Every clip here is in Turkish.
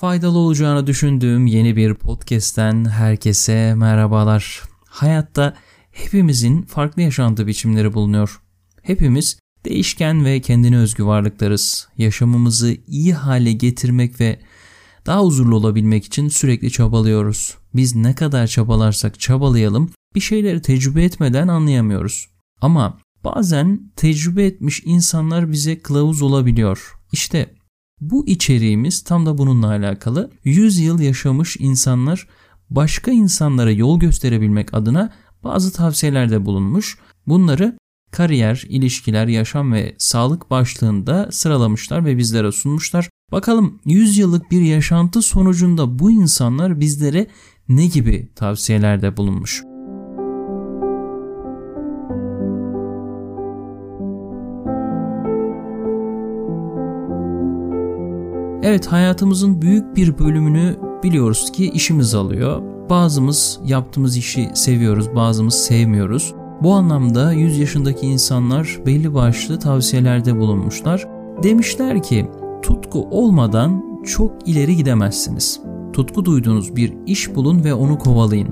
Faydalı olacağını düşündüğüm yeni bir podcast'ten herkese merhabalar. Hayatta hepimizin farklı yaşantı biçimleri bulunuyor. Hepimiz değişken ve kendine özgü varlıklarız. Yaşamımızı iyi hale getirmek ve daha huzurlu olabilmek için sürekli çabalıyoruz. Biz ne kadar çabalarsak çabalayalım bir şeyleri tecrübe etmeden anlayamıyoruz. Ama bazen tecrübe etmiş insanlar bize kılavuz olabiliyor. İşte bu içeriğimiz tam da bununla alakalı. 100 yıl yaşamış insanlar başka insanlara yol gösterebilmek adına bazı tavsiyelerde bulunmuş. Bunları kariyer, ilişkiler, yaşam ve sağlık başlığında sıralamışlar ve bizlere sunmuşlar. Bakalım 100 yıllık bir yaşantı sonucunda bu insanlar bizlere ne gibi tavsiyelerde bulunmuş? Evet hayatımızın büyük bir bölümünü biliyoruz ki işimiz alıyor. Bazımız yaptığımız işi seviyoruz, bazımız sevmiyoruz. Bu anlamda 100 yaşındaki insanlar belli başlı tavsiyelerde bulunmuşlar. Demişler ki tutku olmadan çok ileri gidemezsiniz. Tutku duyduğunuz bir iş bulun ve onu kovalayın.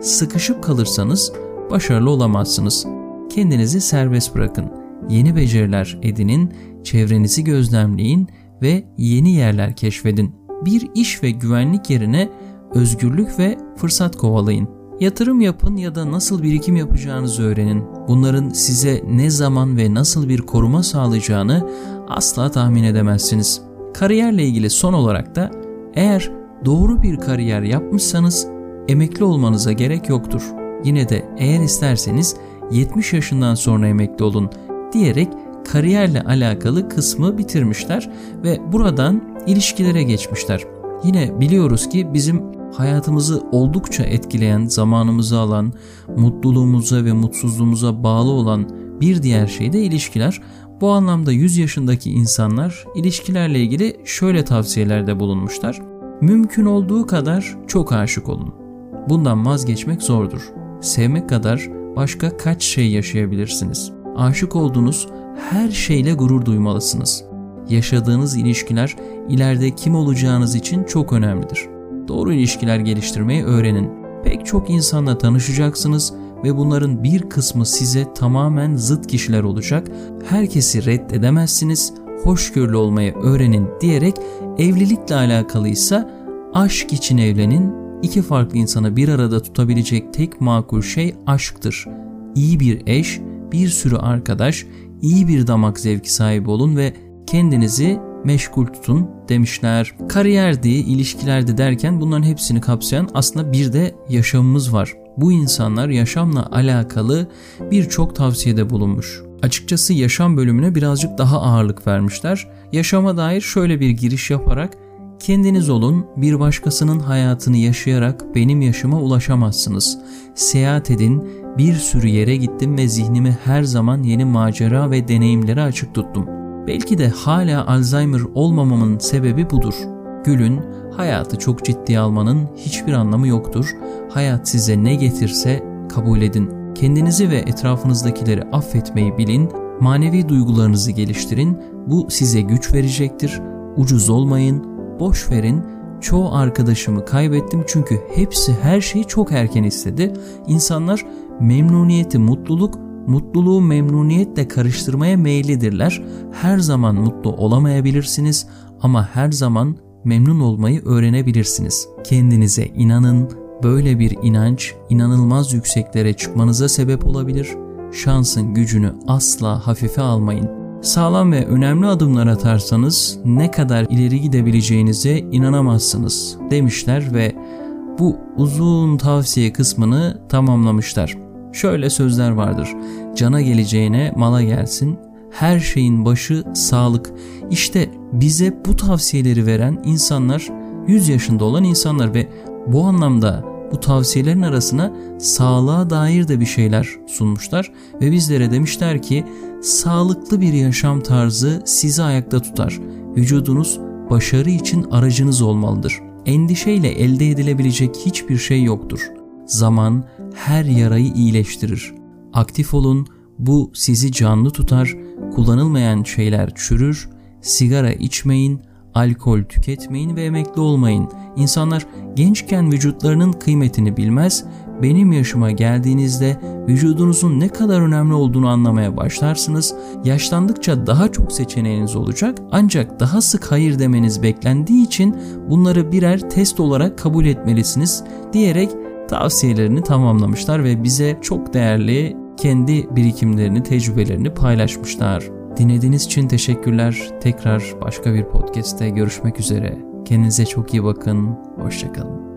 Sıkışıp kalırsanız başarılı olamazsınız. Kendinizi serbest bırakın. Yeni beceriler edinin, çevrenizi gözlemleyin ve yeni yerler keşfedin. Bir iş ve güvenlik yerine özgürlük ve fırsat kovalayın. Yatırım yapın ya da nasıl birikim yapacağınızı öğrenin. Bunların size ne zaman ve nasıl bir koruma sağlayacağını asla tahmin edemezsiniz. Kariyerle ilgili son olarak da eğer doğru bir kariyer yapmışsanız emekli olmanıza gerek yoktur. Yine de eğer isterseniz 70 yaşından sonra emekli olun diyerek kariyerle alakalı kısmı bitirmişler ve buradan ilişkilere geçmişler. Yine biliyoruz ki bizim hayatımızı oldukça etkileyen, zamanımızı alan, mutluluğumuza ve mutsuzluğumuza bağlı olan bir diğer şey de ilişkiler. Bu anlamda 100 yaşındaki insanlar ilişkilerle ilgili şöyle tavsiyelerde bulunmuşlar. Mümkün olduğu kadar çok aşık olun. Bundan vazgeçmek zordur. Sevmek kadar başka kaç şey yaşayabilirsiniz? Aşık olduğunuz her şeyle gurur duymalısınız. Yaşadığınız ilişkiler ileride kim olacağınız için çok önemlidir. Doğru ilişkiler geliştirmeyi öğrenin. Pek çok insanla tanışacaksınız ve bunların bir kısmı size tamamen zıt kişiler olacak. Herkesi reddedemezsiniz. Hoşgörülü olmayı öğrenin diyerek evlilikle alakalıysa aşk için evlenin. İki farklı insanı bir arada tutabilecek tek makul şey aşktır. İyi bir eş, bir sürü arkadaş, iyi bir damak zevki sahibi olun ve kendinizi meşgul tutun demişler. Kariyerdi, ilişkilerde derken bunların hepsini kapsayan aslında bir de yaşamımız var. Bu insanlar yaşamla alakalı birçok tavsiyede bulunmuş. Açıkçası yaşam bölümüne birazcık daha ağırlık vermişler. Yaşama dair şöyle bir giriş yaparak Kendiniz olun, bir başkasının hayatını yaşayarak benim yaşıma ulaşamazsınız. Seyahat edin, bir sürü yere gittim ve zihnimi her zaman yeni macera ve deneyimlere açık tuttum. Belki de hala Alzheimer olmamamın sebebi budur. Gülün, hayatı çok ciddiye almanın hiçbir anlamı yoktur. Hayat size ne getirse kabul edin. Kendinizi ve etrafınızdakileri affetmeyi bilin, manevi duygularınızı geliştirin. Bu size güç verecektir. Ucuz olmayın, boş verin. Çoğu arkadaşımı kaybettim çünkü hepsi her şeyi çok erken istedi. İnsanlar memnuniyeti mutluluk, mutluluğu memnuniyetle karıştırmaya meyillidirler. Her zaman mutlu olamayabilirsiniz ama her zaman memnun olmayı öğrenebilirsiniz. Kendinize inanın. Böyle bir inanç inanılmaz yükseklere çıkmanıza sebep olabilir. Şansın gücünü asla hafife almayın. Sağlam ve önemli adımlar atarsanız ne kadar ileri gidebileceğinize inanamazsınız demişler ve bu uzun tavsiye kısmını tamamlamışlar. Şöyle sözler vardır. Cana geleceğine mala gelsin. Her şeyin başı sağlık. İşte bize bu tavsiyeleri veren insanlar 100 yaşında olan insanlar ve bu anlamda bu tavsiyelerin arasına sağlığa dair de bir şeyler sunmuşlar ve bizlere demişler ki sağlıklı bir yaşam tarzı sizi ayakta tutar. Vücudunuz başarı için aracınız olmalıdır. Endişeyle elde edilebilecek hiçbir şey yoktur. Zaman her yarayı iyileştirir. Aktif olun, bu sizi canlı tutar, kullanılmayan şeyler çürür, sigara içmeyin, alkol tüketmeyin ve emekli olmayın. İnsanlar gençken vücutlarının kıymetini bilmez, benim yaşıma geldiğinizde vücudunuzun ne kadar önemli olduğunu anlamaya başlarsınız. Yaşlandıkça daha çok seçeneğiniz olacak ancak daha sık hayır demeniz beklendiği için bunları birer test olarak kabul etmelisiniz diyerek tavsiyelerini tamamlamışlar ve bize çok değerli kendi birikimlerini, tecrübelerini paylaşmışlar. Dinlediğiniz için teşekkürler. Tekrar başka bir podcast'te görüşmek üzere. Kendinize çok iyi bakın. Hoşçakalın.